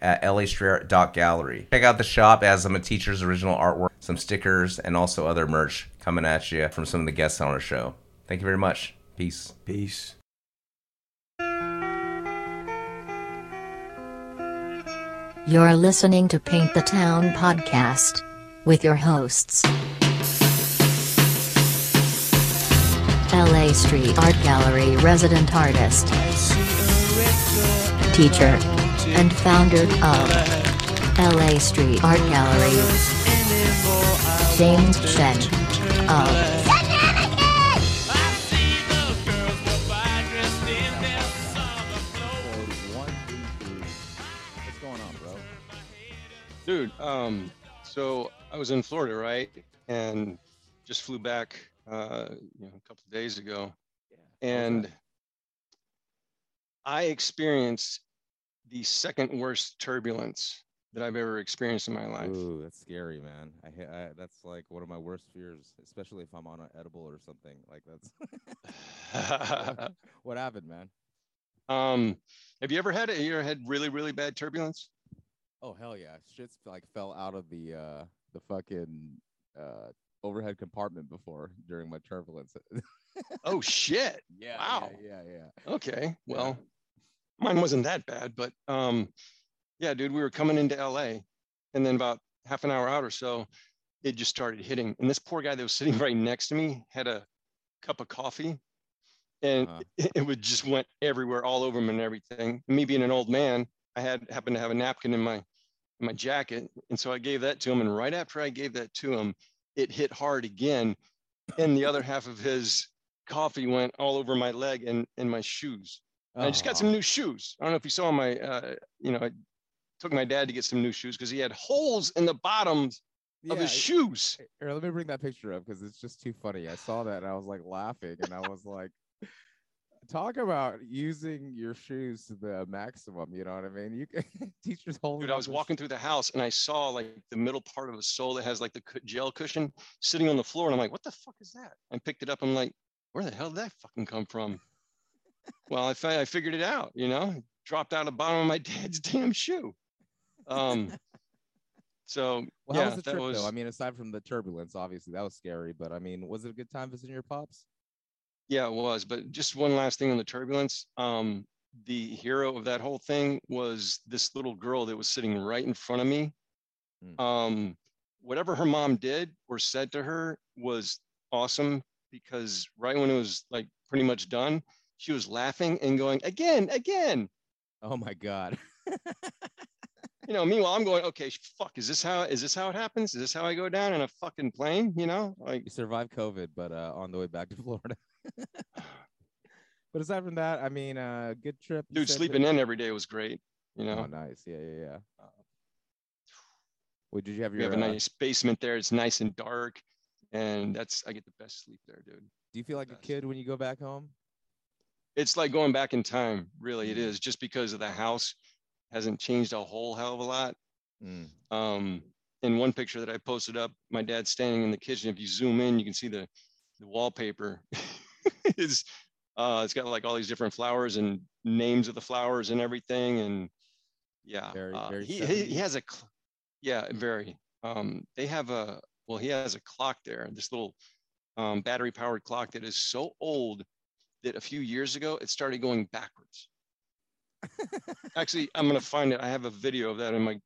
at lastrayer.gallery. Check out the shop as some of Teacher's original artwork, some stickers, and also other merch coming at you from some of the guests on our show. Thank you very much. Peace. Peace. You're listening to Paint the Town podcast with your hosts. LA Street Art Gallery resident artist, teacher, and founder of LA Street Art Gallery, James Shen of What's going on, bro? Dude, um, so I was in Florida, right? And just flew back, uh, you know, a couple of days ago. And I experienced the second worst turbulence that I've ever experienced in my life. Ooh, that's scary, man. I, I that's like one of my worst fears, especially if I'm on an edible or something. Like that's what happened, man. um, have you ever had it? You ever had really, really bad turbulence? Oh hell yeah, shit's like fell out of the uh the fucking uh overhead compartment before during my turbulence. Oh shit. yeah. Wow. Yeah, yeah, yeah. Okay. Well, mine wasn't that bad, but um, yeah, dude, we were coming into LA, and then about half an hour out or so, it just started hitting. And this poor guy that was sitting right next to me had a cup of coffee, and Uh-huh. it, it would just went everywhere, all over him and everything. Me being an old man, I had happened to have a napkin in my in my jacket, and so I gave that to him. And right after I gave that to him, it hit hard again, and the other half of his coffee went all over my leg and, and my shoes. And I just got some new shoes. I don't know if you saw my, uh, you know, I took my dad to get some new shoes because he had holes in the bottoms of his Yeah, shoes. Here, let me bring that picture up because it's just too funny. I saw that and I was like laughing and I was like, talk about using your shoes to the maximum. You know what I mean? You can teachers holding. Dude, I was walking through the house and I saw like the middle part of a sole that has like the gel cushion sitting on the floor. And I'm like, what the fuck is that? I picked it up. I'm like, where the hell did that fucking come from? Well, I, fi- I figured it out, you know, dropped out of the bottom of my dad's damn shoe. Um, so Well, yeah, was the that trip was, though? I mean, aside from the turbulence, obviously that was scary, but I mean, was it a good time visiting your pops? Yeah, it was. But just one last thing on the turbulence. Um, the hero of that whole thing was this little girl that was sitting right in front of me. Mm. Um, whatever her mom did or said to her was awesome because right when it was like pretty much done, she was laughing and going again, again. Oh my god. You know, meanwhile I'm going, okay, fuck, is this how is this how it happens? Is this how I go down in a fucking plane? You know, like you survived COVID, but uh, on the way back to Florida. but aside from that, I mean, uh, good trip. dude, sleeping in every day was great. You know, Oh, nice. Yeah, yeah, yeah. Well, did you have we have a uh, nice basement there. It's nice and dark, and that's I get the best sleep there, dude. do you feel like a kid when you go back home? It's like going back in time. Really, it Mm. just because of the house hasn't changed a whole hell of a lot. Mm. Um, in one picture that I posted up, my dad's standing in the kitchen. If you zoom in, you can see the the wallpaper. is uh, it's got like all these different flowers and names of the flowers and everything, and yeah, Very- uh, very he, he he has a cl- yeah very. Um, they have a well, he has a clock there. This little um, battery powered clock that is so old that a few years ago it started going backwards. Actually, I'm gonna find it. I have a video of that in my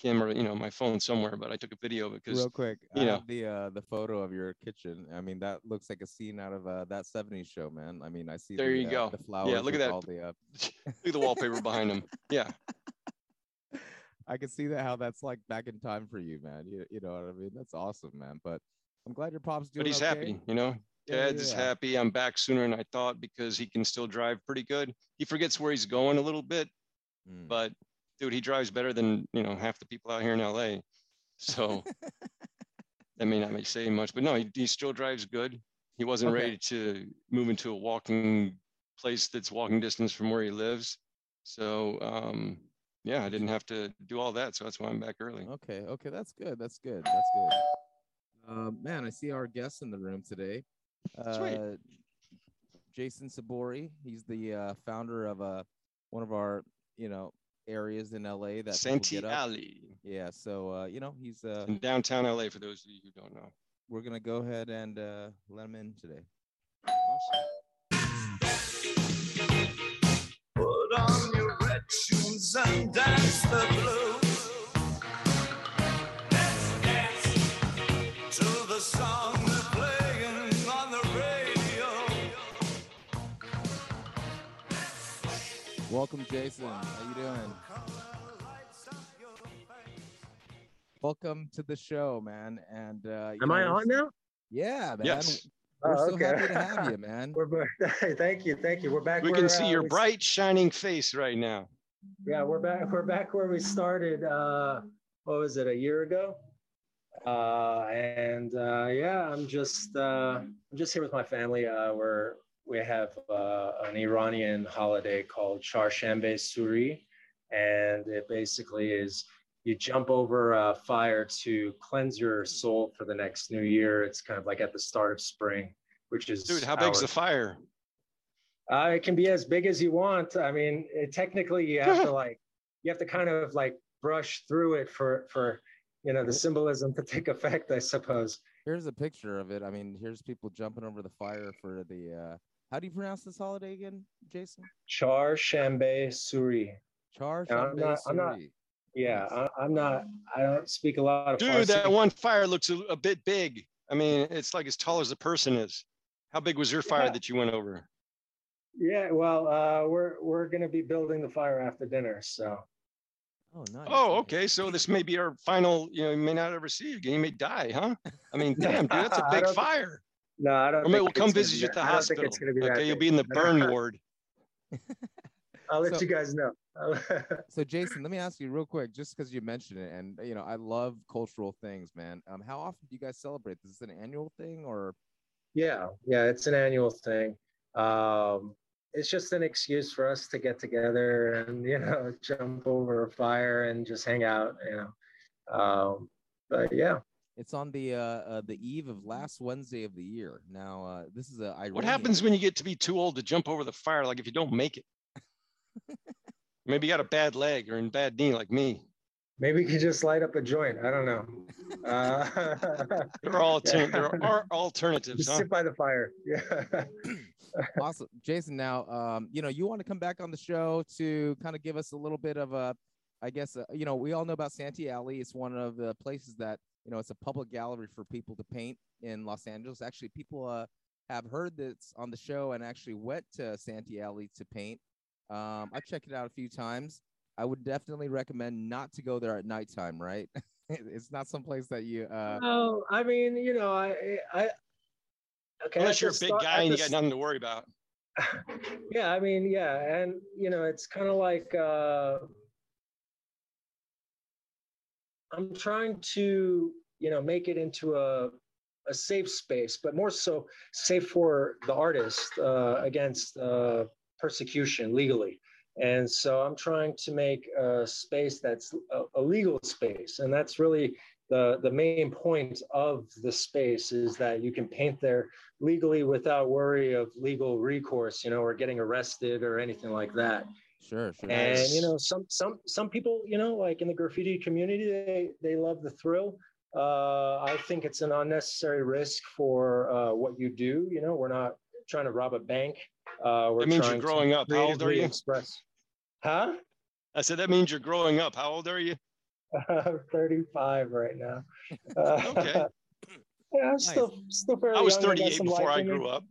camera, you know, my phone somewhere, but I took a video of it because Real quick, you know. the uh, the photo of your kitchen. I mean, that looks like a scene out of uh, that '70s show, man. I mean, I see. There the, you uh, go. The flowers. Yeah, look at that. All the, uh, look at the wallpaper behind him. Yeah. I can see that how that's like back in time for you, man. You, you know what I mean? That's awesome, man. But I'm glad your pops doing But he's okay. happy, you know. Yeah, Dad's is yeah. happy. I'm back sooner than I thought because he can still drive pretty good. He forgets where he's going a little bit, Mm. but dude, he drives better than you know half the people out here in LA. So that may not say much, but no, he, he still drives good. He wasn't Okay. ready to move into a walking place that's walking distance from where he lives. So um, yeah, I didn't have to do all that. So that's why I'm back early. Okay, okay, that's good. That's good. That's good. Uh, man, I see our guest in the room today. Sweet. Uh, Jason Sabori. He's the uh, founder of uh, one of our, you know, areas in LA that Santee get up. Alley Yeah, so uh, you know, he's uh, in downtown LA for those of you who don't know. we're gonna go ahead and uh, let him in today. Put Welcome, Jason. How you doing? Welcome to the show, man. And uh, Am know, I on now? Yeah, man. Yes. We're Oh, so okay. happy to have you, man. We're back. thank you, thank you. We're back. We where, can see uh, your we- bright, shining face right now. Yeah, we're back. We're back where we started. Uh, what was it? A year ago. Uh, and uh, yeah, I'm just uh, I'm just here with my family. Uh, we're we have uh, an Iranian holiday called Charshambe Suri, and it basically is you jump over a fire to cleanse your soul for the next new year. It's kind of like at the start of spring, which is Dude, how big's our- the fire? Uh, it can be as big as you want. I mean, it, technically, you have to like, you have to kind of like brush through it for for you know the symbolism to take effect, I suppose. Here's a picture of it. I mean, here's people jumping over the fire for the. uh How do you pronounce this holiday again, Jason? Char Shambe Suri. Char Yeah, I'm Shambe not- I'm not- Suri. Yeah, I, I'm not. I don't speak a lot of Dude, Farsi. that one fire looks a, a bit big. I mean, it's like as tall as a person is. How big was your fire Yeah. that you went over? Yeah, well, uh, we're we're gonna be building the fire after dinner, so Oh, nice. Oh, okay. So this may be our final. You know, you may not ever see you again. You may die, huh? I mean, damn, dude, that's a big fire. No, I don't. Or maybe we'll come visit you at the that- I don't think hospital. it's gonna be that Okay, you'll be in the burn ward. I'll let So- you guys know. So, Jason, let me ask you real quick, just because you mentioned it, and you know, I love cultural things, man. Um, how often do you guys celebrate? Is this an annual thing, or Yeah, yeah, it's an annual thing. Um, it's just an excuse for us to get together and you know jump over a fire and just hang out, you know. Um, but yeah, it's on the uh, uh the eve of last Wednesday of the year? Now, uh, this is a What happens when you get to be too old to jump over the fire? Like if you don't make it, maybe you got a bad leg or in bad knee, like me. maybe you could just light up a joint. I don't know. Uh, There are altern- Yeah. there are alternatives, just huh? sit by the fire. Yeah. awesome jason now um you know you want to come back on the show to kind of give us a little bit of a i guess uh, you know we all know about santee alley it's one of the places that you know it's a public gallery for people to paint in los angeles actually people uh have heard this on the show and actually went to santee alley to paint um i've checked it out a few times i would definitely recommend not to go there at nighttime right it's not someplace that you uh Oh, I mean, you know, I, I, okay. Unless at you're a big start- guy and you got nothing to worry about. yeah i mean yeah and you know it's kind of like uh i'm trying to you know make it into a a safe space but more so safe for the artist uh, against uh, persecution legally and so i'm trying to make a space that's a, a legal space and that's really the the main point of the space is that you can paint there legally without worry of legal recourse, you know, or getting arrested or anything like that. sure sure And you know, some some some people, you know, like in the graffiti community, they they love the thrill. Uh, I think it's an unnecessary risk for uh, what you do. You know, we're not trying to rob a bank. Uh, we're That means you're growing up. How old are you? Express. Huh? I said that means you're growing up. How old are you? I'm 35 right now. Uh, Okay. yeah, I'm still still fairly I was young. 38 some before I grew up.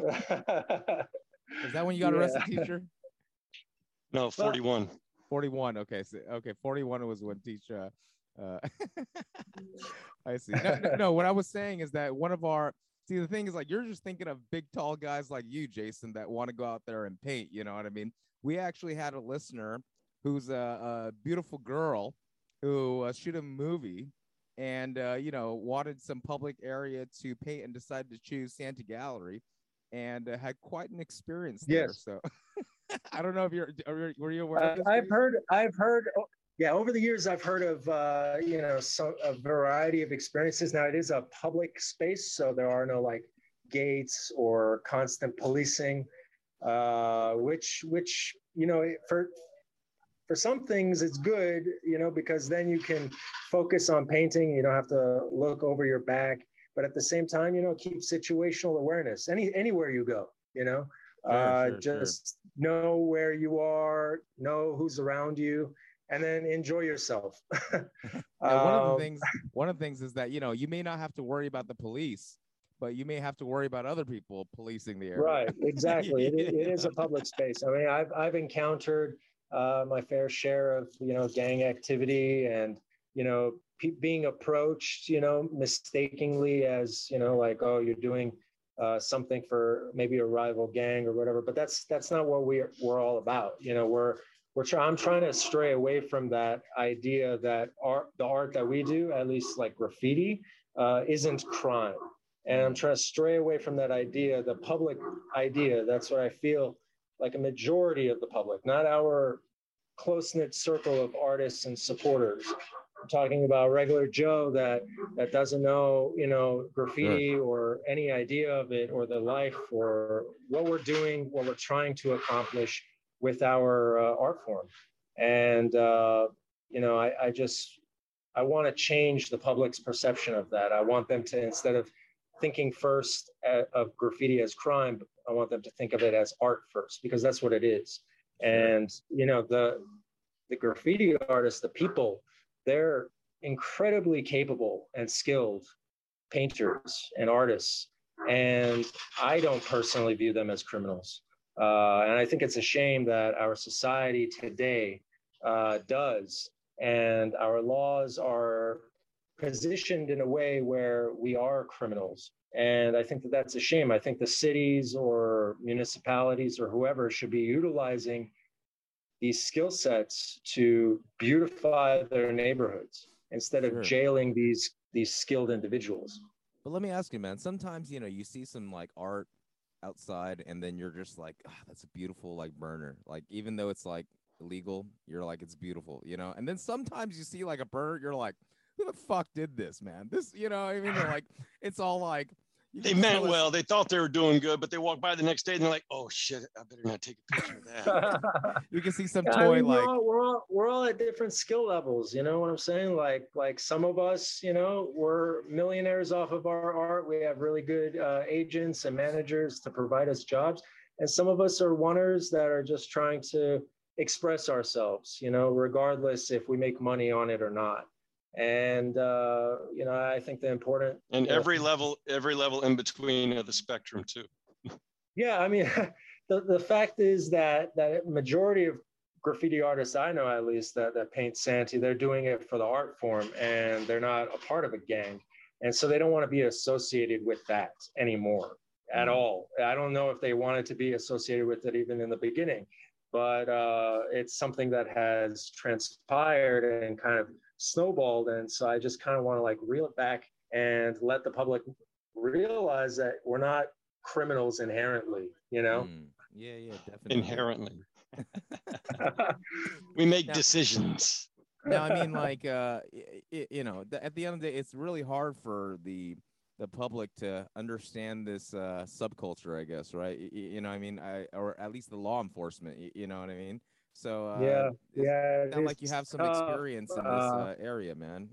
is that when you got Yeah. arrested teacher No, 41. 41 okay so, okay 41 was when teacher uh i see no, no, no what i was saying is that one of our see the thing is like you're just thinking of big tall guys like you jason that want to go out there and paint you know what i mean we actually had a listener who's a, a beautiful girl who uh, shoot a movie and uh, you know wanted some public area to paint and decided to choose Santee Alley, and uh, had quite an experience there. Yes. So I don't know if you're are, were you aware Uh? I've heard, I've heard, yeah, over the years, I've heard of, uh, you know, some, a variety of experiences. Now it is a public space, so there are no like gates or constant policing, uh, which, which, you know, for, for some things it's good, you know, because then you can focus on painting. You don't have to look over your back, but at the same time, you know, keep situational awareness any, anywhere you go, you know, Sure, uh, sure, sure. just know where you are, know who's around you, and then enjoy yourself. One of Um, the things one of the things is that you know you may not have to worry about the police, but you may have to worry about other people policing the area. Right, exactly. It, it is a public space. I mean, I've I've encountered uh, my fair share of you know gang activity and you know pe- being approached you know mistakenly as you know like oh you're doing uh, something for maybe a rival gang or whatever. But that's that's not what we're we're all about. You know, we're we're I'm trying to stray away from that idea that art the art that we do, at least like graffiti, uh, isn't crime. And I'm trying to stray away from that idea, the public idea. That's what I feel like a majority of the public, not our close knit circle of artists and supporters. I'm talking about regular Joe that that doesn't know, you know, graffiti or any idea of it or the life or what we're doing, what we're trying to accomplish with our uh, art form. And uh, you know, I, I just I want to change the public's perception of that. I want them to instead of thinking first a- of graffiti as crime, I want them to think of it as art first because that's what it is. And you know, the the graffiti artists, the people, they're incredibly capable and skilled painters and artists. And I don't personally view them as criminals. Uh, and I think it's a shame that our society today uh, does. And our laws are positioned in a way where we are criminals. And I think that that's a shame. I think the cities or municipalities or whoever should be utilizing these skill sets to beautify their neighborhoods instead of Sure. jailing these these skilled individuals. But let me ask you, man. Sometimes you know you see some like art outside, and then you're just like, ah, that's a beautiful like burner. Like even though it's like illegal, you're like it's beautiful, you know. And then sometimes you see like a burner, you're like, who the fuck did this, man? This, you know, I mean, they're like it's all like They meant well. They thought they were doing good, but they walk by the next day and they're like, "Oh shit, I better not take a picture of that." You can see some I toy mean, we're, like all, we're all we're all at different skill levels. You know what I'm saying? Like like some of us, you know, we're millionaires off of our art. We have really good uh, agents and managers to provide us jobs, and some of us are oneers that are just trying to express ourselves. You know, regardless if we make money on it or not. And uh, you know, I think the important and every level, every level in between of the spectrum too. Yeah, I mean, the, the fact is that that majority of graffiti artists I know, at least that that paint Santee, they're doing it for the art form, and they're not a part of a gang, and so they don't want to be associated with that anymore at Mm. all. I don't know if they wanted to be associated with it even in the beginning, but uh, it's something that has transpired and kind of snowballed, and so I just kind of want to like reel it back and let the public realize that we're not criminals inherently, you know? Mm, yeah, yeah, definitely. Inherently, we make Now- decisions. now i mean like uh y- y- you know at the end of the day it's really hard for the the public to understand this uh subculture i guess right Y- y- you know i mean i or at least the law enforcement y- you know what i mean so uh yeah, yeah. it sound like you have some tough. experience in this uh, uh, area man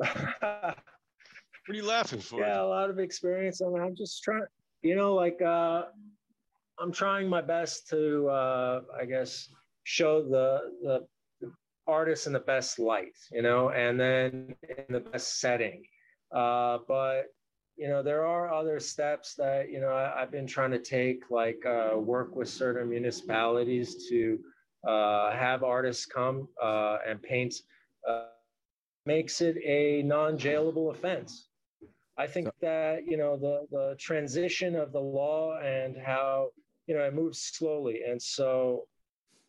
What are you laughing for? yeah, a lot of experience. I mean, I'm just trying, you know, like uh, I'm trying my best to, uh, I guess, show the the artist in the best light, you know, and then in the best setting. Uh, but you know, there are other steps that you know I, I've been trying to take, like uh, work with certain municipalities to uh, have artists come uh, and paint. Uh, makes it a non-jailable offense. I think that you know the the transition of the law and how you know it moves slowly, and so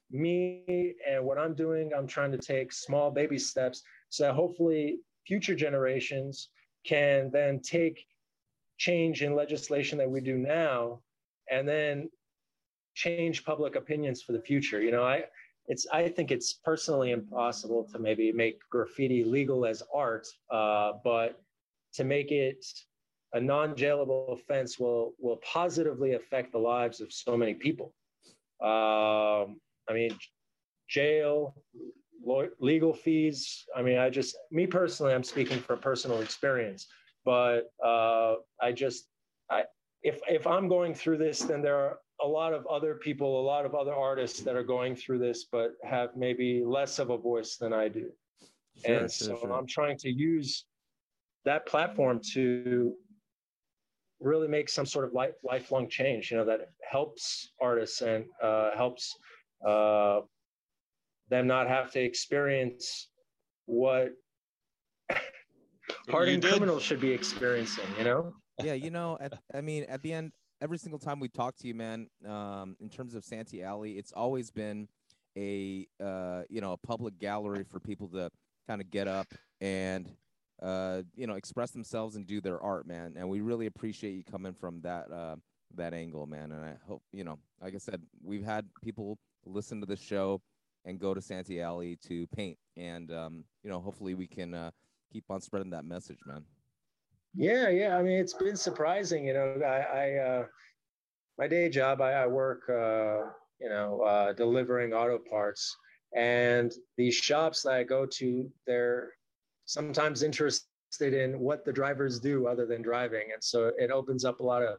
me and what I'm doing, I'm trying to take small baby steps so that hopefully future generations can then take change in legislation that we do now and then change public opinions for the future. You know, I it's I think it's personally impossible to maybe make graffiti legal as art, uh, but to make it a non-jailable offense will will positively affect the lives of so many people. Um, I mean, jail, legal fees. I mean, I just me personally, I'm speaking from personal experience, but uh, I just I if if I'm going through this, then there are a lot of other people, a lot of other artists that are going through this, but have maybe less of a voice than I do. Sure, and sure, so sure. I'm trying to use that platform to really make some sort of life, lifelong change, you know, that helps artists and uh, helps uh, them not have to experience what hardened criminals should be experiencing, you know? yeah, you know, at, I mean, at the end, every single time we talk to you, man, um, in terms of Santee Alley, it's always been a, uh, you know, a public gallery for people to kind of get up and, uh, you know, express themselves and do their art, man. And we really appreciate you coming from that, uh, that angle, man. And I hope, you know, like I said, we've had people listen to the show and go to Santee Alley to paint. And, um, you know, hopefully we can, uh, keep on spreading that message, man. Yeah, yeah. I mean, it's been surprising. You know, I, I uh, my day job, I, I work, uh, you know, uh, delivering auto parts, and these shops that I go to, they're sometimes interested in what the drivers do other than driving, and so it opens up a lot of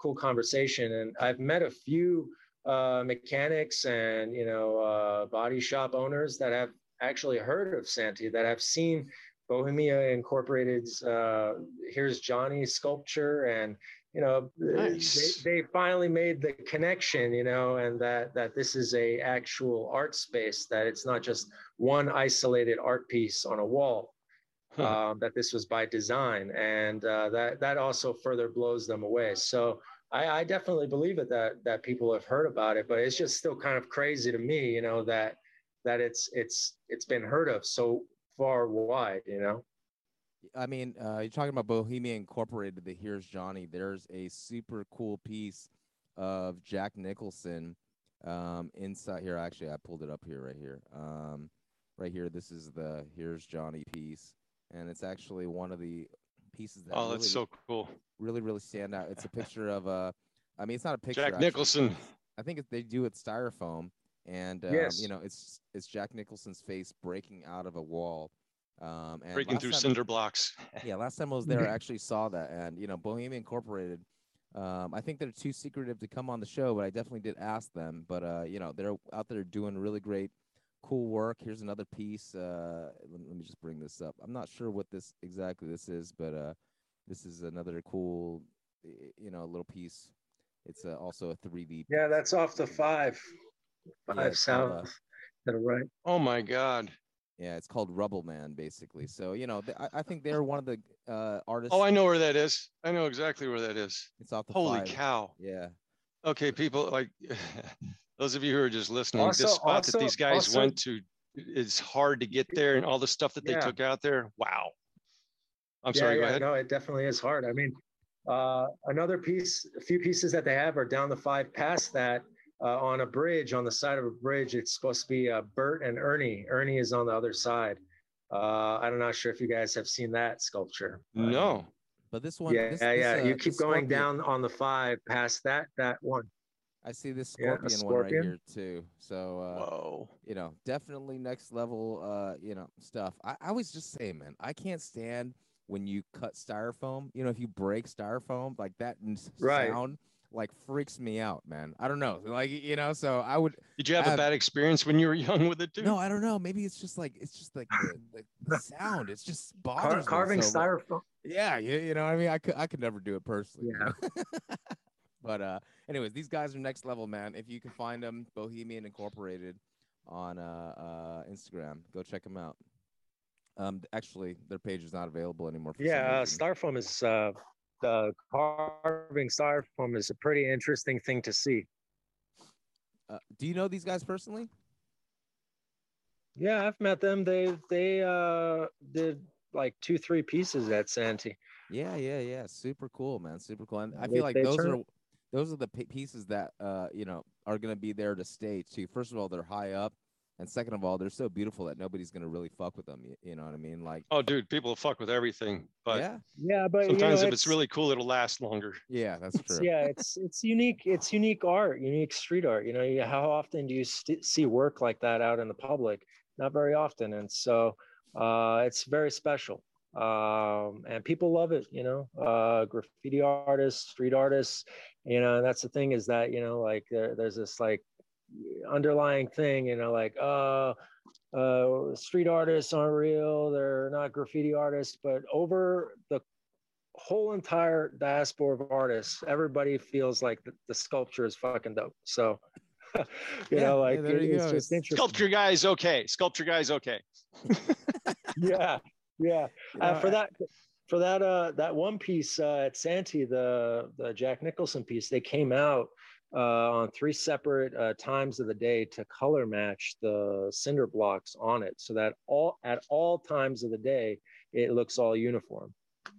cool conversation. And I've met a few uh, mechanics and you know uh, body shop owners that have actually heard of Santee, that have seen Bohemia Incorporated's uh, "Here's Johnny" sculpture, and you know Nice. they, they finally made the connection, you know, and that that this is a actual art space, that it's not just one isolated art piece on a wall. Huh. Um, that this was by design, and uh, that that also further blows them away. So I, I definitely believe it that that people have heard about it, but it's just still kind of crazy to me, you know, that that it's it's it's been heard of so far wide, you know. I mean, uh, you're talking about Bohemia Incorporated, the Here's Johnny. There's a super cool piece of Jack Nicholson um, inside here. Actually, I pulled it up here, right here. Um, right here, this is the Here's Johnny piece. And it's actually one of the pieces that Oh, really, that's so cool. really, really stand out. It's a picture of uh, I mean, it's not a picture. Jack actually. Nicholson. I think they do it styrofoam, and um, Yes. you know, it's it's Jack Nicholson's face breaking out of a wall. Um, and breaking through time- cinder blocks. yeah, last time I was there, I actually saw that, and you know, Bohemia Incorporated. Um, I think they're too secretive to come on the show, but I definitely did ask them. But uh, you know, they're out there doing really great, cool work. Here's another piece. Uh, let, let me just bring this up. I'm not sure what this exactly this is, but uh, this is another cool, you know, little piece. It's uh, also a 3D. Yeah, that's off the five, Yeah, five it's called, uh, south to the right. Oh my God. Yeah, it's called Rubble Man, basically. So you know, I, I think they're one of the uh, artists. Oh, I know where that is. I know exactly where that is. It's off the Holy five. cow. Yeah. Okay, people, like those of you who are just listening, Also- this spot also- that these guys also- went to, is hard to get there, and all the stuff that they Yeah. took out there. Wow. I'm yeah, sorry. yeah, go ahead. no, it definitely is hard. I mean, uh, another piece, a few pieces that they have are down the five past that uh, on a bridge, on the side of a bridge. It's supposed to be uh, Bert and Ernie. Ernie is on the other side. Uh, I'm not sure if you guys have seen that sculpture. but- No. But this one, Yeah, this, yeah, this, yeah. uh, you keep going scorpion- down on the five past that that one. I see this Yeah, scorpion one right scorpion. here too. So uh, Whoa. you know, definitely next level. Uh, you know, stuff. I, I was just saying, man, I can't stand when you cut styrofoam. You know, if you break styrofoam, like that n- Right. sound, like freaks me out, man. I don't know, like you know. So I would. Did you have a bad experience when you were young with it too? No, I don't know. Maybe it's just like it's just like the, the, the sound. It's just Car- bothers carving me so much. styrofoam. Yeah, you, you know, what I mean, I could I could never do it personally. Yeah. but uh, anyways, these guys are next level, man. If you can find them, Bohemian Incorporated on uh, uh Instagram, go check them out. Um, actually, their page is not available anymore. For Yeah, uh, reason. styrofoam is uh, the carving styrofoam is a pretty interesting thing to see. Uh, do you know these guys personally? Yeah, I've met them. They they uh did like two, three pieces at Santee. Yeah, yeah, yeah. Super cool, man. Super cool. And I They- feel like they those turn- are those are the pieces that uh you know are gonna be there to stay too. First of all, they're high up, and second of all, they're so beautiful that nobody's gonna really fuck with them. You, you know what I mean? Like, Oh, dude, people fuck with everything, but yeah, Yeah, but you sometimes know, if it's really cool, it'll last longer. yeah, that's it's- true. yeah, it's it's unique. It's unique art, unique street art. You know, you, how often do you st- see work like that out in the public? Not very often, and so uh, it's very special. Um, and people love it. You know, uh, graffiti artists, street artists. You know, and that's the thing is that you know, like there, there's this like underlying thing. You know, like uh, uh, street artists aren't real. They're not graffiti artists, but over the whole entire diaspora of artists, everybody feels like the, the sculpture is fucking dope. So, you Yeah, know, like there it- you it's go. just interesting. Sculpture guy's okay. Sculpture guy's okay. Yeah, yeah. You Uh, for that, for that, uh, that one piece uh, at Santee, the the Jack Nicholson piece, they came out on three separate uh, times of the day to color match the cinder blocks on it, so that all at all times of the day it looks all uniform.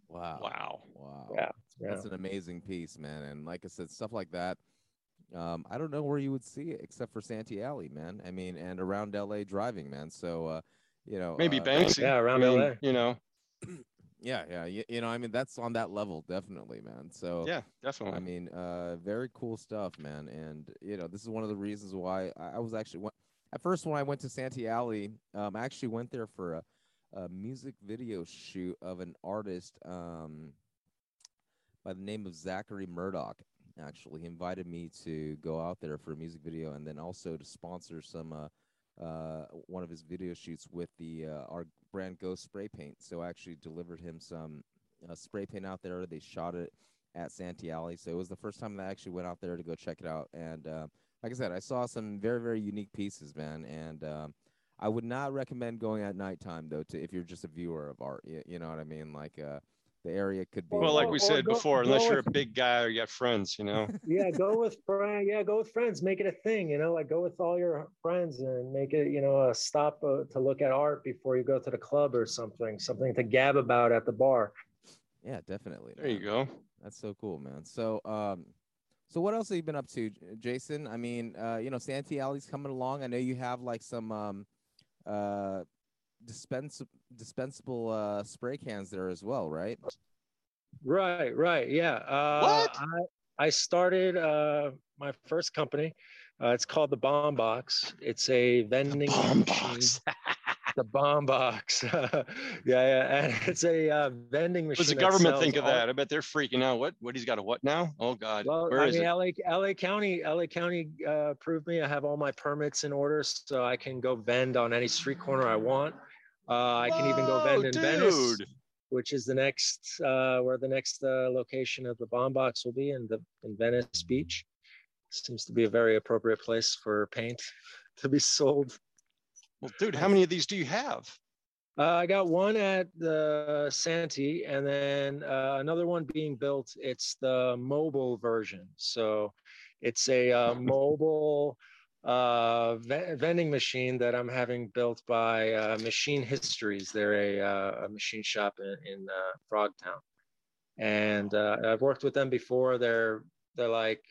Wow, Wow. wow. Yeah, yeah. That's an amazing piece, man. And like I said, stuff like that. Um, I don't know where you would see it except for Santee Alley, man. I mean, and around LA driving, man. So, uh, you know, Maybe uh, Banksy. Yeah, around I mean, LA. You know, Yeah, yeah, you, you know, I mean, that's on that level, definitely, man. So, yeah, definitely. I mean, uh, very cool stuff, man. And you know, this is one of the reasons why I, I was actually at first when I went to Santee Alley, um, I actually went there for a, a music video shoot of an artist um, by the name of Zachary Murdoch. Actually, he invited me to go out there for a music video and then also to sponsor some uh, uh, one of his video shoots with the uh, our brand Ghost Spray Paint. So I actually delivered him some uh, spray paint out there. They shot it at Santee Alley. So it was the first time that I actually went out there to go check it out. And uh, like I said, I saw some very, very unique pieces, man. And um, I would not recommend going at nighttime though, to if you're just a viewer of art. You, you know what I mean? Like uh, the area could be. well, like we or said go- before, unless go you're a big guy or you got friends, you know. yeah, go with friends. Yeah, go with friends. Make it a thing. You know, like go with all your friends and make it, you know, a stop uh, to look at art before you go to the club or something. Something to gab about at the bar. yeah, definitely. There you go. That's so cool, man. So, um, so what else have you been up to, Jason? I mean, uh, you know, Santee Alley's coming along. I know you have like some um, uh, dispense dispensable uh, spray cans there as well, right? Right, right. Yeah. Uh, What? I, I started uh, my first company. Uh, it's called the Bomb Box. It's a vending Bomb machine. box. The Bomb Box. yeah, yeah. And it's a uh, vending machine. What does the government think of all- that? I bet they're freaking out. What? What? He's got a what now? Oh God. Well, Where I is mean, it? LA, LA County, LA County uh, approved me. I have all my permits in order, so I can go vend on any street corner I want. Uh, I can even go vend in Venice, which is the next uh, where the next uh, location of the bomb box will be in the in Venice Beach. Seems to be a very appropriate place for paint to be sold. Well, dude, how many of these do you have? Uh, I got one at the Santee, and then uh, another one being built. It's the mobile version, so it's a uh, mobile uh, ve- vending machine that I'm having built by uh, Machine Histories. They're a, uh, a machine shop in, in uh, Frogtown, and uh, I've worked with them before. They're they're like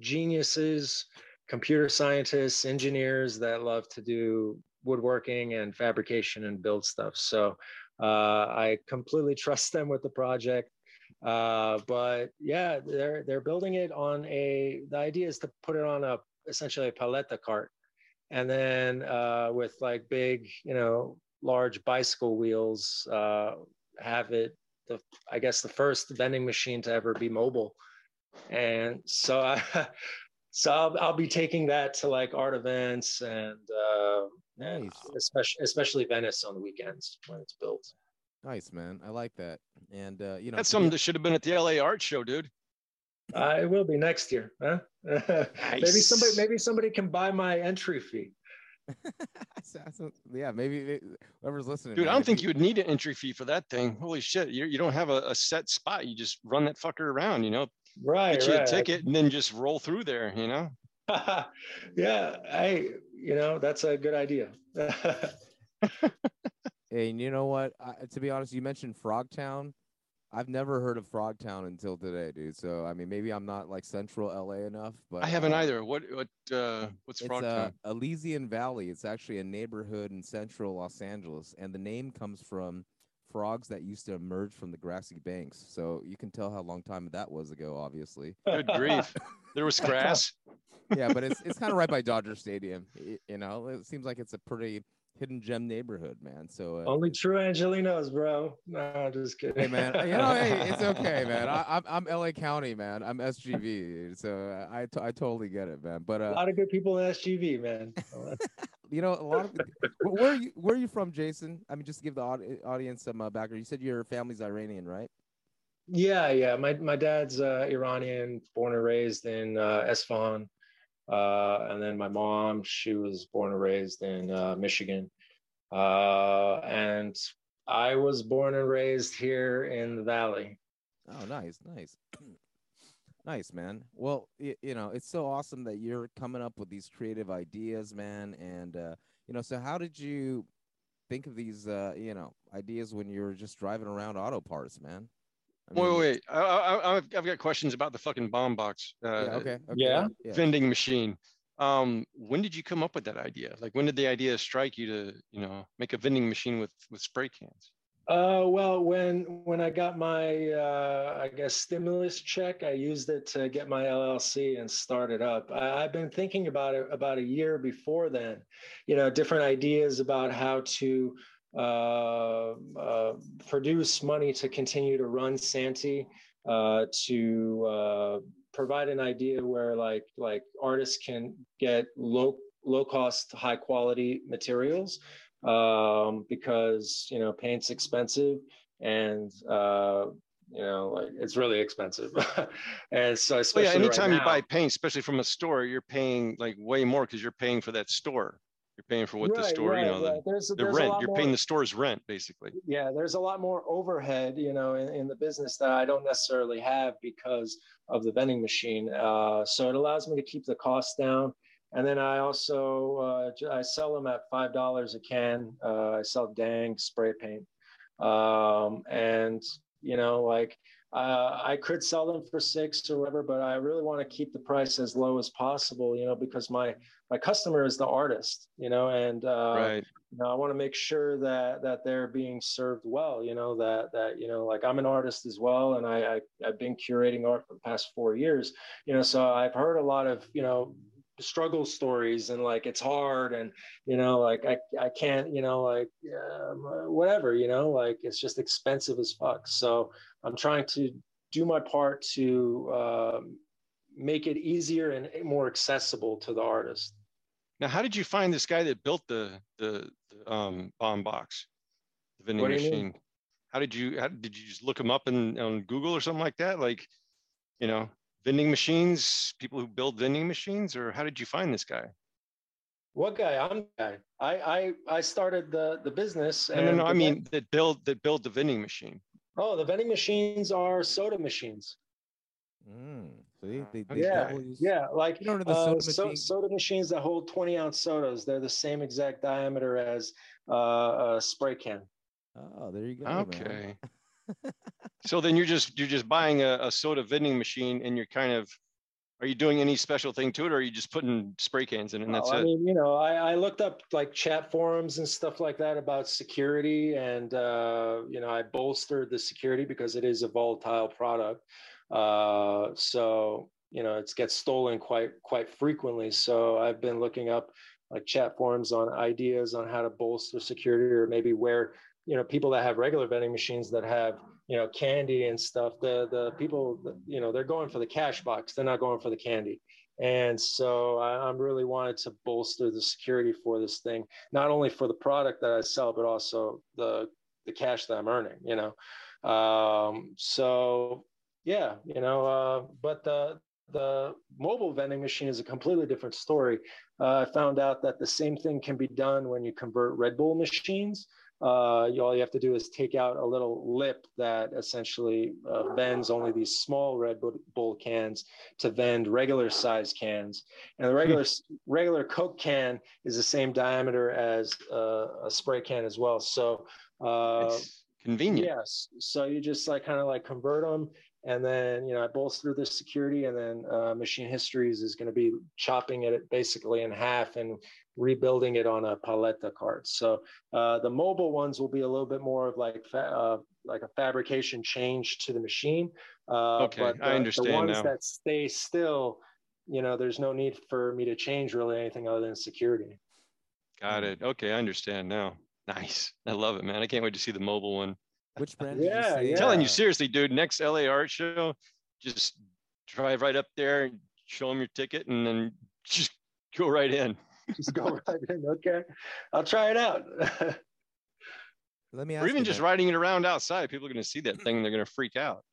geniuses, computer scientists, engineers that love to do woodworking and fabrication and build stuff. So uh, I completely trust them with the project. Uh, but yeah, they're they're building it on a. The idea is to put it on a essentially a paleta cart, and then uh, with like big, you know, large bicycle wheels, uh, have it. The I guess the first vending machine to ever be mobile, and so I. So I'll, I'll be taking that to like art events and uh, and Nice. especially especially Venice on the weekends when it's built. Nice, man. I like that. And uh, you know, That's to be- something that should have been at the LA art show, dude. Uh, it will be next year, huh? maybe somebody maybe somebody can buy my entry fee. Yeah, maybe maybe whoever's listening. Dude, I don't think you would need an entry fee for that thing. Holy shit. You, you don't have a, a set spot. You just run that fucker around, you know, Right, get you a ticket and then just roll through there, you know? yeah, I you know that's a good idea. And you know what? I, to be honest, you mentioned Frogtown. I've never heard of Frogtown until today, dude. So I mean, maybe I'm not like Central LA enough, but I haven't uh, either. What what uh what's It's Frogtown? uh, Elysian Valley. It's actually a neighborhood in central Los Angeles, and the name comes from frogs that used to emerge from the grassy banks. So you can tell how long time that was ago, obviously. Good grief. There was grass. Yeah, but it's it's kind of right by Dodger Stadium. y- You know, it seems like it's a pretty hidden gem neighborhood, man. So uh, Only true Angelenos, bro. No, just kidding. Hey man, you know, hey, it's okay, man. I, I'm I'm LA County, man. I'm SGV, so I t- I totally get it, man. But a uh, lot of good people in SGV, man. you know, a lot of where are you where are you from, Jason? I mean, just to give the audience some uh, background. You said your family's Iranian, right? Yeah, yeah. My my dad's uh, Iranian, born and raised in uh, Esfahan, uh, and then my mom, she was born and raised in uh, Michigan, uh, and I was born and raised here in the Valley. Oh, nice, nice, nice, man. Well, y- you know, it's so awesome that you're coming up with these creative ideas, man. And uh, you know, so how did you think of these, uh, you know, ideas when you were just driving around auto parts, man? I Wait, mean- wait. I, I, I've, I've got questions about the fucking bomb box uh, Yeah, okay. okay Yeah? yeah. vending machine. Um, when did you come up with that idea? Like, when did the idea strike you to, you know, make a vending machine with with spray cans? Uh, well, when when I got my uh, I guess stimulus check, I used it to get my LLC and start it up. I, I've been thinking about it about a year before then, you know, different ideas about how to uh, uh, produce money to continue to run Santee, uh, to uh, provide an idea where like like artists can get low low cost, high quality materials um, because you know paint's expensive and uh, you know like it's really expensive and so Well, yeah, anytime right you buy paint, especially from a store, you're paying like way more because you're paying for that store. You're paying for what the Right, store, you right, know, the. There's, the there's rent. You're more- paying the store's rent, basically. yeah there's a lot more overhead you know in, in the business that i don't necessarily have because of the vending machine uh, so it allows me to keep the costs down and then i also uh, i sell them at five dollars a can uh, i sell dang spray paint um, and you know like uh, I could sell them for six or whatever, but I really want to keep the price as low as possible, you know, because my my customer is the artist, you know, and uh, right. you know, I want to make sure that that they're being served well. You know that that you know, like I'm an artist as well, and I, I I've been curating art for the past four years. You know, so I've heard a lot of you know struggle stories and like it's hard and you know like I I can't you know like um, whatever you know like it's just expensive as fuck. So I'm trying to do my part to um, make it easier and more accessible to the artist. Now, how did you find this guy that built the the, the um, bomb box, the vending mean? machine? How did you how, did you just look him up in, on Google or something like that? Like, you know, vending machines, people who build vending machines, or how did you find this guy? What guy? I'm the guy. I I I started the the business. No, no, and no. I mean that build that build the vending machine. oh, the vending machines are soda machines. Mm, so they, they, they Yeah, use- yeah, like You know the uh, soda so- soda machines that hold 20 ounce sodas. They're the same exact diameter as uh, a spray can. Oh, there you go. Okay. So then you're just you're just buying a, a soda vending machine, and you're kind of are you doing any special thing to it, or are you just putting spray cans in and that's Oh, I it? mean, you know, I, I looked up like chat forums and stuff like that about security, and uh, you know, I bolstered the security because it is a volatile product. Uh, so you know, it gets stolen quite quite frequently. So I've been looking up like chat forums on ideas on how to bolster security, or maybe where you know people that have regular vending machines that have you know candy and stuff. The the people you know they're going for the cash box. They're not going for the candy. And so I, I'm really wanted to bolster the security for this thing, not only for the product that I sell, but also the the cash that I'm earning. You know, um, so yeah, you know, uh, but the the mobile vending machine is a completely different story. Uh, I found out that the same thing can be done when you convert Red Bull machines uh, you, all you have to do is take out a little lip that essentially uh, vends only these small Red Bull cans to vend regular size cans. And the regular regular Coke can is the same diameter as uh, a spray can as well. So uh, It's convenient. Yes. So you just like kind of like convert them. And then, you know, I bolster the security and then uh, Machine Histories is going to be chopping it basically in half and rebuilding it on a paleta cart. So uh, the mobile ones will be a little bit more of like fa- uh, like a fabrication change to the machine. Uh, Okay, but I the- understand The ones now. that stay still, you know, there's no need for me to change really anything other than security. Got it. Okay, I understand now. Nice. I love it, man. I can't wait to see the mobile one. Which brand did Yeah, you say? yeah. telling you seriously, dude. Next LA art show, just drive right up there and show them your ticket, and then just go right in. Just go right in. Okay, I'll try it out. Let me ask Or even just man. riding it around outside. People are going to see that thing. and They're going to freak out.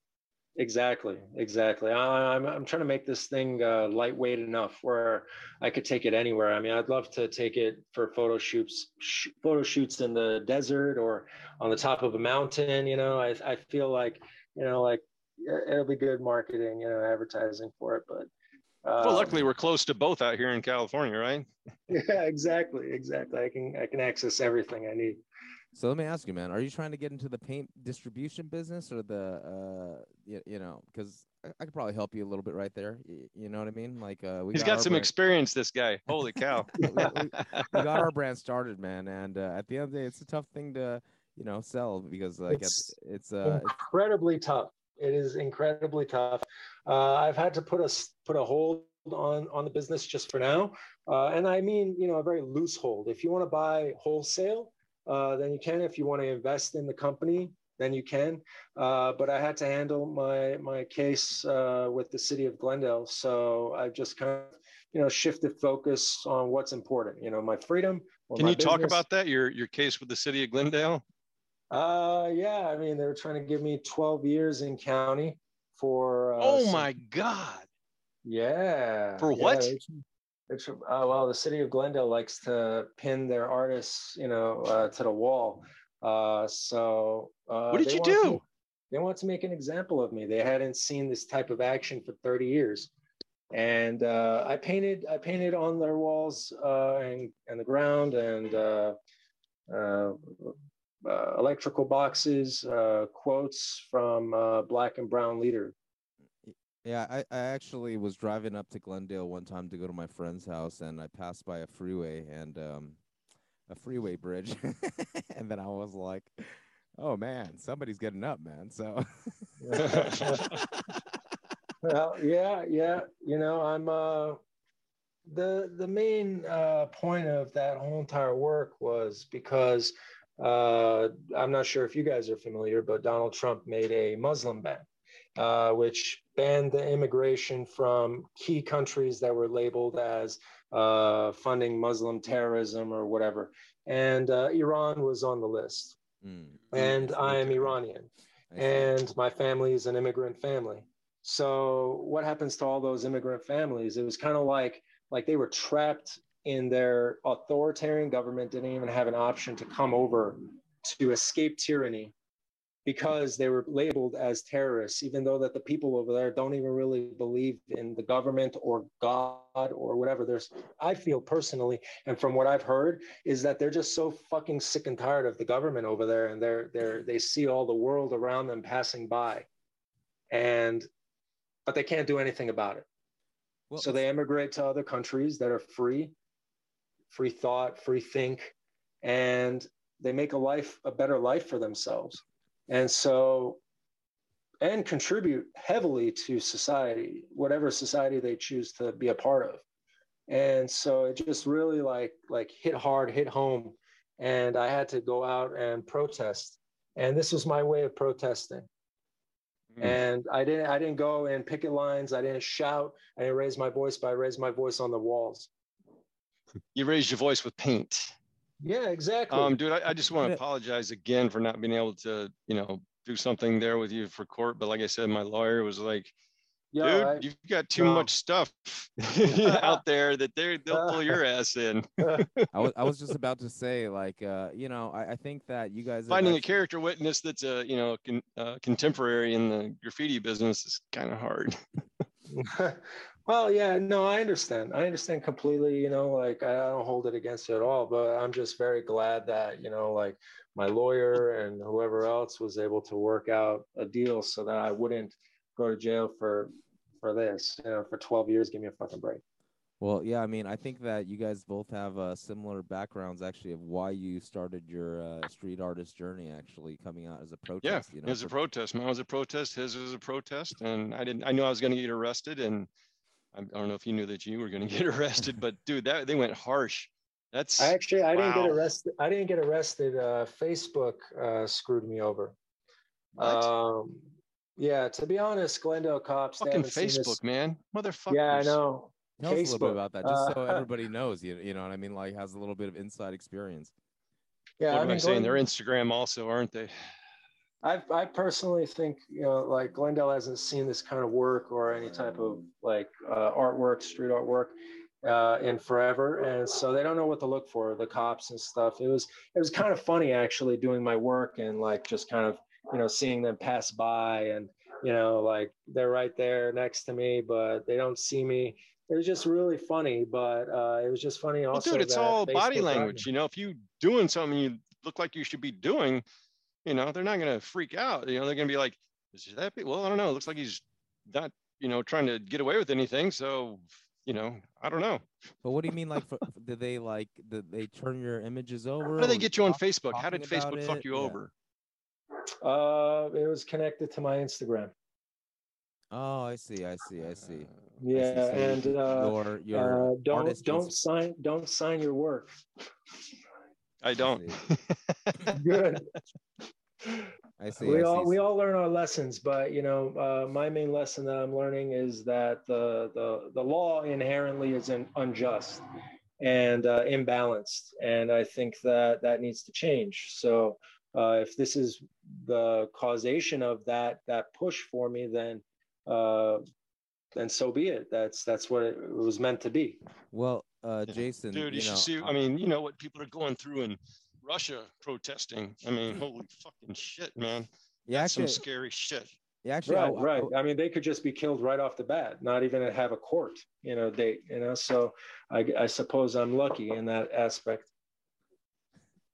Exactly, exactly. I, I'm I'm trying to make this thing uh, lightweight enough where I could take it anywhere. I mean, I'd love to take it for photo shoots, sh- photo shoots in the desert or on the top of a mountain. You know, I I feel like you know like it'll be good marketing, you know, advertising for it. But Well, um, luckily we're close to both out here in California, right? yeah, exactly, exactly. I can I can access everything I need. So let me ask you, man, are you trying to get into the paint distribution business or the, uh, you, you know, because I, I could probably help you a little bit right there. You, you know what I mean? Like, uh, we He's got, got some brand- experience. This guy. Holy cow! we, we- we got our brand started, man, and uh, at the end of the day, it's a tough thing to, you know, sell because like It's- it's, it's uh, it's, incredibly tough. It is incredibly tough. Uh, I've had to put a put a hold on on the business just for now, uh, and I mean you know a very loose hold. If you want to buy wholesale, uh, then you can. If you want to invest in the company, then you can. Uh, but I had to handle my my case uh, with the city of Glendale, so I've just kind of you know shifted focus on what's important. You know, my freedom. Can my you talk about that? Your your case with the city of Glendale? Uh, yeah. I mean, they were trying to give me 12 years in county for. Uh, oh some- my God! Yeah. For yeah, what? they tr- uh, well, the city of Glendale likes to pin their artists, you know, uh, to the wall. Uh, so. Uh, What did you to- do? they want to make an example of me. They hadn't seen this type of action for 30 years. And uh, I painted, I painted on their walls uh, and and the ground and uh, uh, uh, electrical boxes, uh, quotes from uh, Black and Brown Leader. yeah. I, I actually was driving up to Glendale one time to go to my friend's house, and I passed by a freeway and um, a freeway bridge, and then I was like, oh man, somebody's getting up, man. So. Well, yeah, yeah. You know, I'm uh the the main uh point of that whole entire work was because uh I'm not sure if you guys are familiar, but Donald Trump made a Muslim ban, uh, which banned the immigration from key countries that were labeled as uh funding Muslim terrorism or whatever. And uh, Iran was on the list. Mm, And I am. Iranian I and my family is an immigrant family. So what happens to all those immigrant families? It was kind of like like they were trapped in their authoritarian government, didn't even have an option to come over to escape tyranny because they were labeled as terrorists, even though that the people over there don't even really believe in the government or God or whatever. There's I feel personally, and from what I've heard, is that they're just so fucking sick and tired of the government over there, and they're they're they see all the world around them passing by, and but they can't do anything about it. Well, so they emigrate to other countries that are free, free thought, free think, and they make a life a better life for themselves, and so and contribute heavily to society, whatever society they choose to be a part of. And so it just really like like hit hard, hit home, and I had to go out and protest. And this was my way of protesting. Mm. And I didn't I didn't go in picket lines, I didn't shout, I didn't raise my voice, but I raised my voice on the walls. You raised your voice with paint. Yeah, exactly. Um, dude, I, I just want to apologize again for not being able to, you know, do something there with you for court. But like I said, my lawyer was like, Dude, I- you've got too no. much stuff out there that they they'll pull your ass in. I was I was just about to say like uh you know I, I think that you guys Finding a character witness that's a you know con, uh, contemporary in the graffiti business is kind of hard. Well, yeah, no, I understand. I understand completely. You know, like I don't hold it against you at all, but I'm just very glad that you know, like my lawyer and whoever else was able to work out a deal so that I wouldn't go to jail for for this. You know, for 12 years. Give me a fucking break. Well, yeah, I mean, I think that you guys both have uh, similar backgrounds, actually, of why you started your uh, street artist journey. Actually, coming out as a protest. Yeah, protest. you it know, was a protest. Mine was a protest. His was a protest, and I didn't. I knew I was going to get arrested, and I, I don't know if you knew that you were going to get arrested, but dude, that they went harsh. That's I actually I didn't get arrested. I didn't get arrested. Uh, Facebook uh, screwed me over. What? Um, yeah, to be honest, Glendale cops. fucking haven't seen this- Facebook, man, motherfuckers. Yeah, I know. Tell us a little bit Facebook, about that, just so uh, everybody knows. You, you know what I mean? Like, has a little bit of inside experience. Yeah, What I am I saying? Glen- They're Instagram also, aren't they? I I personally think you know like Glendale hasn't seen this kind of work or any type of like uh, artwork, street artwork uh, in forever, and so they don't know what to look for. The cops and stuff. It was it was kind of funny actually doing my work and like just kind of you know seeing them pass by and you know like they're right there next to me, but they don't see me. It was just really funny, but uh, it was just funny Well, dude, it's all Facebook body language. You know, if you doing something you look like you should be doing, you know, they're not gonna freak out. You know, they're gonna be like, "Is that?" Be-? Well, I don't know. It looks like he's not, you know, trying to get away with anything. So, you know, I don't know. But what do you mean? Like, for, did they like? Did they turn your images over? How do they get you on talk- Facebook? How did talking about Facebook fuck you Yeah. over? Uh, it was connected to my Instagram. Oh, I see. I see. I see. I see. Yeah, So and uh, your your uh, don't don't is- sign don't sign your work. I don't. Good. I see. we I all see. we all learn our lessons, but you know, uh, my main lesson that I'm learning is that the the the law inherently is in, unjust and uh, imbalanced, and I think that that needs to change. So, uh, if this is the causation of that that push for me, then uh, then so be it. That's that's what it was meant to be. Well, uh, Yeah. Jason, Dude, you, you know, should see. I mean, you know what people are going through in Russia protesting. I mean, holy fucking shit, man. yeah, That's some scary shit. yeah, actually, right, I- right. I mean, they could just be killed right off the bat, not even have a court, you know, date, you know. So I, I suppose I'm lucky in that aspect.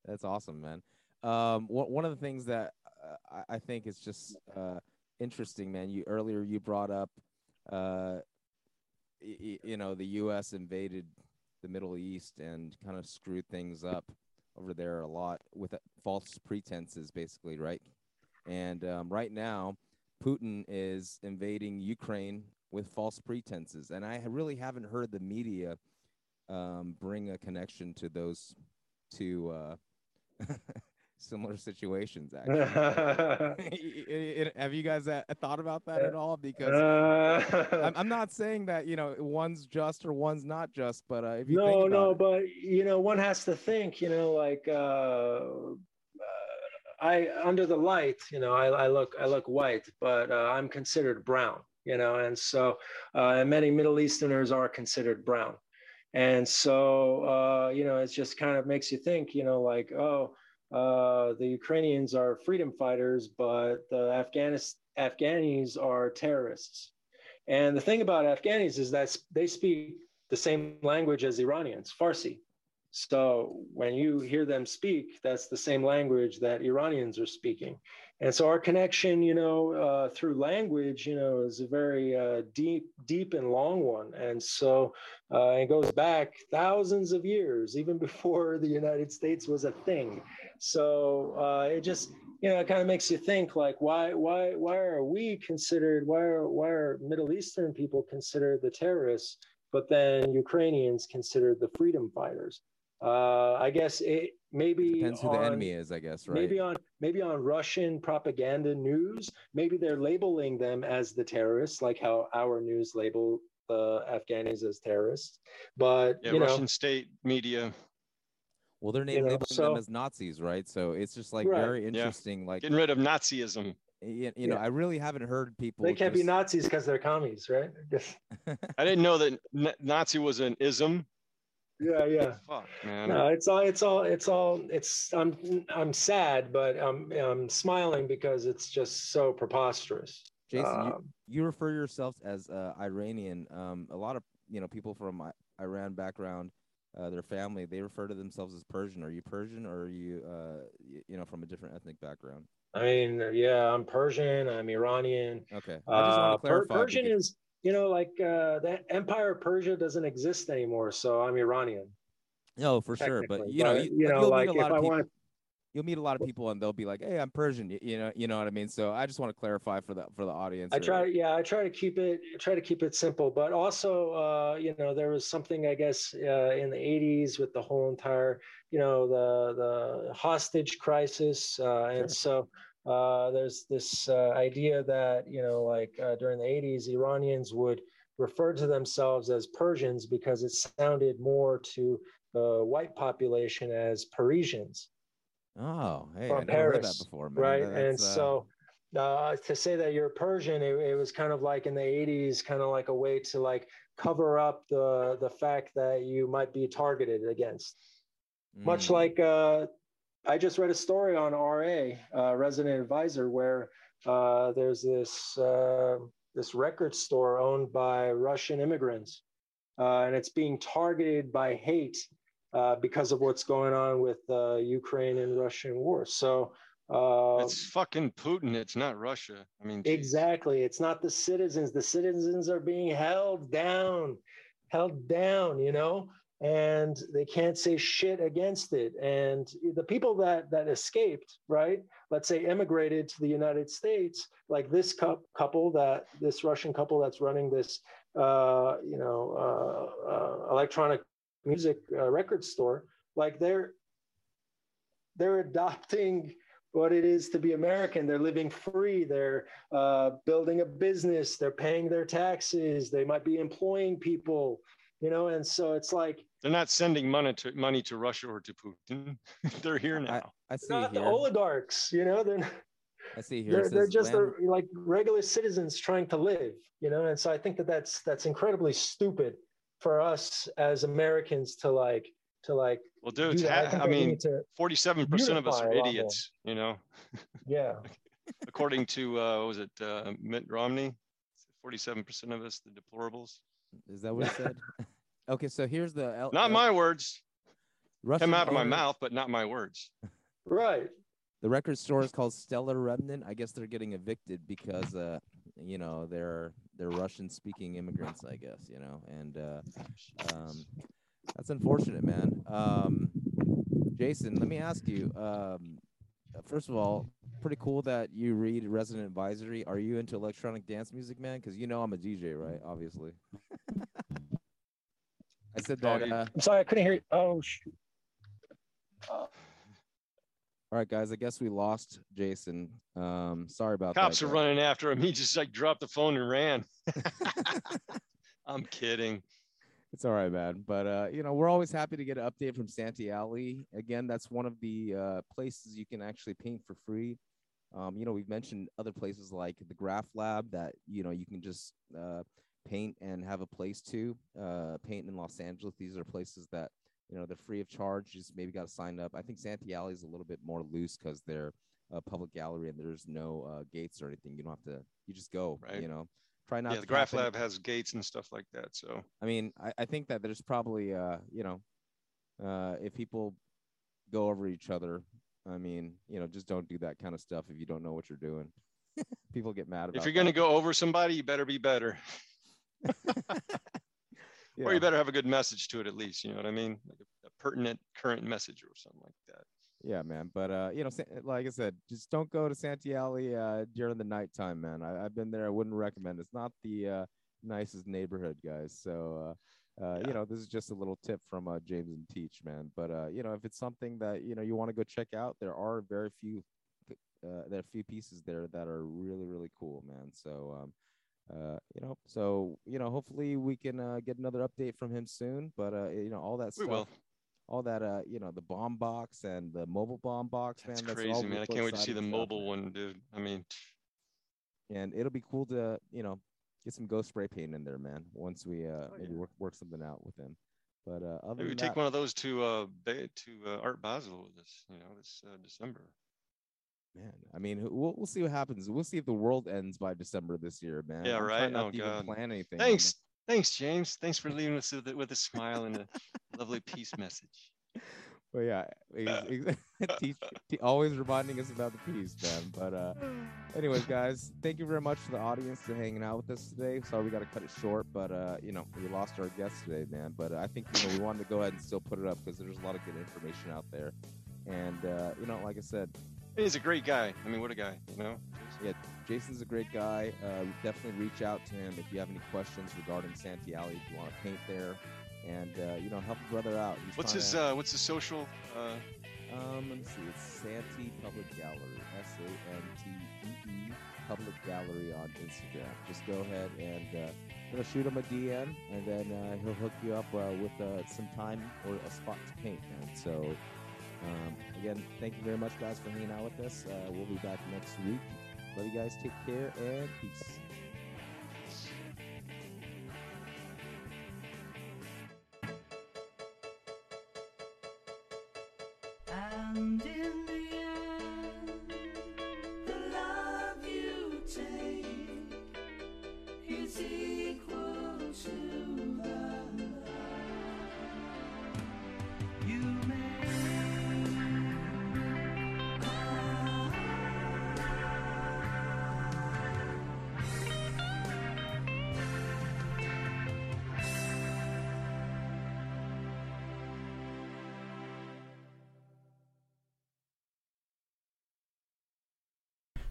That's awesome, man. Um, one one of the things that uh, I, I think is just uh, interesting, man. You earlier you brought up, uh, y- y- you know, the U.S. invaded the Middle East and kind of screwed things up over there a lot with false pretenses, basically, right? And um, right now, Putin is invading Ukraine with false pretenses, and I really haven't heard the media um, bring a connection to those two uh, similar situations. Actually, have you guys uh, thought about that at all? Because I'm, Uh, I'm not saying that you know one's just or one's not just, but uh, if you no, think no, it, but you know, one has to think, you know, like uh, I under the light, you know, I, I look I look white, but uh, I'm considered brown, you know, and so uh, many Middle Easterners are considered brown, and so uh, you know, it just kind of makes you think, you know, like oh, uh, the Ukrainians are freedom fighters, but the Afghanis Afghanis are terrorists, and the thing about Afghanis is that they speak the same language as Iranians, Farsi. So when you hear them speak, that's the same language that Iranians are speaking. And so our connection, you know, uh, through language, you know, is a very uh, deep, deep and long one. And so uh, it goes back thousands of years, even before the United States was a thing. So uh, it just, you know, it kind of makes you think like, why, why, why are we considered? Why are, why are Middle Eastern people considered the terrorists, but then Ukrainians considered the freedom fighters? Uh, I guess it maybe depends who the enemy is, I guess, right? Maybe on maybe on Russian propaganda news, maybe they're labeling them as the terrorists, like how our news label the Afghanis as terrorists. But Yeah, you know, Russian state media well, they're you know, labeling so- them as Nazis, right? So it's just like Right. very Yeah. interesting. Like, getting rid of Nazism. you, you know, Yeah. I really haven't heard people. They can't be Nazis because they're commies, right? I didn't know that N- Nazi was an ism. Yeah, yeah. Fuck, man. No, it's all, it's all, it's all, it's. I'm, I'm sad, but I'm, I'm smiling because it's just so preposterous. Jason, you, Um, you refer yourself as uh, Iranian. Um, a lot of you know people from Iran background, uh, their family, they refer to themselves as Persian. Are you Persian or are you uh, y- you know from a different ethnic background? I mean, yeah, I'm Persian. I'm Iranian. Okay, I just want Uh, to clarify. Per- Persian because- is, you know, like uh, the Empire of Persia doesn't exist anymore, so I'm Iranian. no, for sure, but you know, But, you, you know, you'll like meet a if lot of I people. want, You'll meet a lot of people, and they'll be like, "Hey, I'm Persian." You, know, you know what I mean. So I just want to clarify for the for the audience. I try, yeah, I try to keep it, try to keep it simple, but also, uh, you know, there was something, I guess, uh, in the '80s with the whole entire, you know, the the hostage crisis, uh, and so uh, there's this uh, idea that, you know, like uh, during the '80s, Iranians would refer to themselves as Persians because it sounded more to the white population as Parisians Oh, hey, I never heard that before, man. right? That- and uh, so uh, to say that you're Persian, it, it was kind of like in the '80s, kind of like a way to like cover up the the fact that you might be targeted against. Much mm, like uh, I just read a story on RA, uh, Resident Advisor, where uh, there's this uh, this record store owned by Russian immigrants, uh, and it's being targeted by hate uh, because of what's going on with uh, Ukraine and Russian war. So. Uh, it's fucking Putin. It's not Russia. I mean, geez. Exactly. It's not the citizens. The citizens are being held down, held down, you know, and they can't say shit against it. And the people that that escaped, right? Let's say immigrated to the United States, like this cou- couple that this Russian couple that's running this, uh, you know, uh, uh, electronic music uh, record store, like they're they're adopting what it is to be American. They're living free. They're uh, building a business. They're paying their taxes. They might be employing people, you know. And so it's like they're not sending money to money to Russia or to Putin. they're here now. I see not the oligarchs, you know. They're I see here. they're, they're just land- the, like regular citizens trying to live, you know. And so I think that that's that's incredibly stupid for us as Americans to like to like. Well, dude, do ha- think I mean, forty-seven percent of us are a lot more. idiots. You know, yeah. according to uh, what was it uh, Mitt Romney? Forty-seven percent of us, the deplorables. Is that what he said? Okay, so here's the L- Not L- my words. Russian Come out of my owner- mouth, but not my words. Right. The record store is called Stellar Remnant. I guess they're getting evicted because uh you know they're they're Russian speaking immigrants, I guess, you know, and uh um that's unfortunate, man. Um Jason, let me ask you, um first of all, pretty cool that you read Resident Advisory. Are you into electronic dance music, man? Because you know I'm a DJ, right? Obviously. I said that uh I'm sorry, I couldn't hear you. Oh, shoot. all right guys, I guess we lost Jason. Um sorry about Cops that. Cops are guys. running after him. He just like dropped the phone and ran. I'm kidding. It's all right, man. But uh, you know, we're always happy to get an update from Santee Alley. Again, that's one of the uh, places you can actually paint for free. Um, you know, we've mentioned other places like the Graph Lab that you know you can just uh, paint and have a place to uh, paint in Los Angeles. These are places that you know they're free of charge. You just maybe got to sign up. I think Santee Alley is a little bit more loose because they're a public gallery and there's no uh, gates or anything. You don't have to. You just go. Right. You know, try not yeah, to the Graph Lab has gates and stuff like that. So I mean, I, I think that there's probably, uh, you know, uh, if people go over each other, I mean, you know, just don't do that kind of stuff if you don't know what you're doing. people get mad about. if you're gonna go over somebody, you better be better, or you better have a good message to it at least. You know what I mean? Like a, a pertinent current message or something like that. Yeah, man. But uh, you know, like I said, just don't go to Santee Alley uh, during the nighttime, man. I, I've been there. I wouldn't recommend. It's not the uh, nicest neighborhood, guys. So, uh, uh, you know, this is just a little tip from uh, James and Teach, man. But uh, you know, if it's something that you know you want to go check out, there are very few. Uh, there are a few pieces there that are really, really cool, man. So, um, uh, you know, so you know, hopefully we can uh, get another update from him soon. But uh, you know, all that We stuff will. all that uh you know the bomb box and the mobile bomb box That's man crazy, all man. I can't wait to see the stuff, mobile one, dude. I mean, and it'll be cool to you know get some ghost spray paint in there, man. Once we uh Oh, maybe work work something out with him. But uh, other Maybe we than take one of those to uh to uh, Art Basel with us, you know, this uh, December. Man, I mean, we'll we'll see what happens. We'll see if the world ends by December this year, man. Yeah, I'm right? trying Not Oh, to even plan anything. Thanks, thanks, James. Thanks for leaving us with, a- with a smile and a lovely peace message. But yeah, ex- ex- teach, te- always reminding us about the peace, man. But uh, anyways, guys, thank you very much to the audience for hanging out with us today. Sorry we got to cut it short, but uh, you know we lost our guest today, man. But uh, I think you know we wanted to go ahead and still put it up because there's a lot of good information out there. And uh, you know, like I said, He's a great guy. I mean, what a guy, you know. yeah, Jason's a great guy. Uh, definitely reach out to him if you have any questions regarding Santee Alley. If you want to paint there, and uh, you know help a brother out. He's What's his to- uh, What's his social? Uh, Um, let me see. It's Santee Public Gallery. S A N T E E Public Gallery on Instagram. Just go ahead and uh, you know, shoot him a DM, and then uh, he'll hook you up uh, with uh, some time or a spot to paint. Man. So, um, again, thank you very much, guys, for hanging out with us. Uh, we'll be back next week. Love you guys. Take care and peace.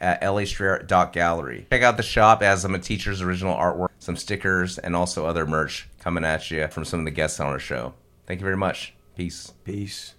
at lastrayer.gallery. Check out the shop as some of teacher's original artwork, some stickers, and also other merch coming at you from some of the guests on our show. Thank you very much. Peace. Peace.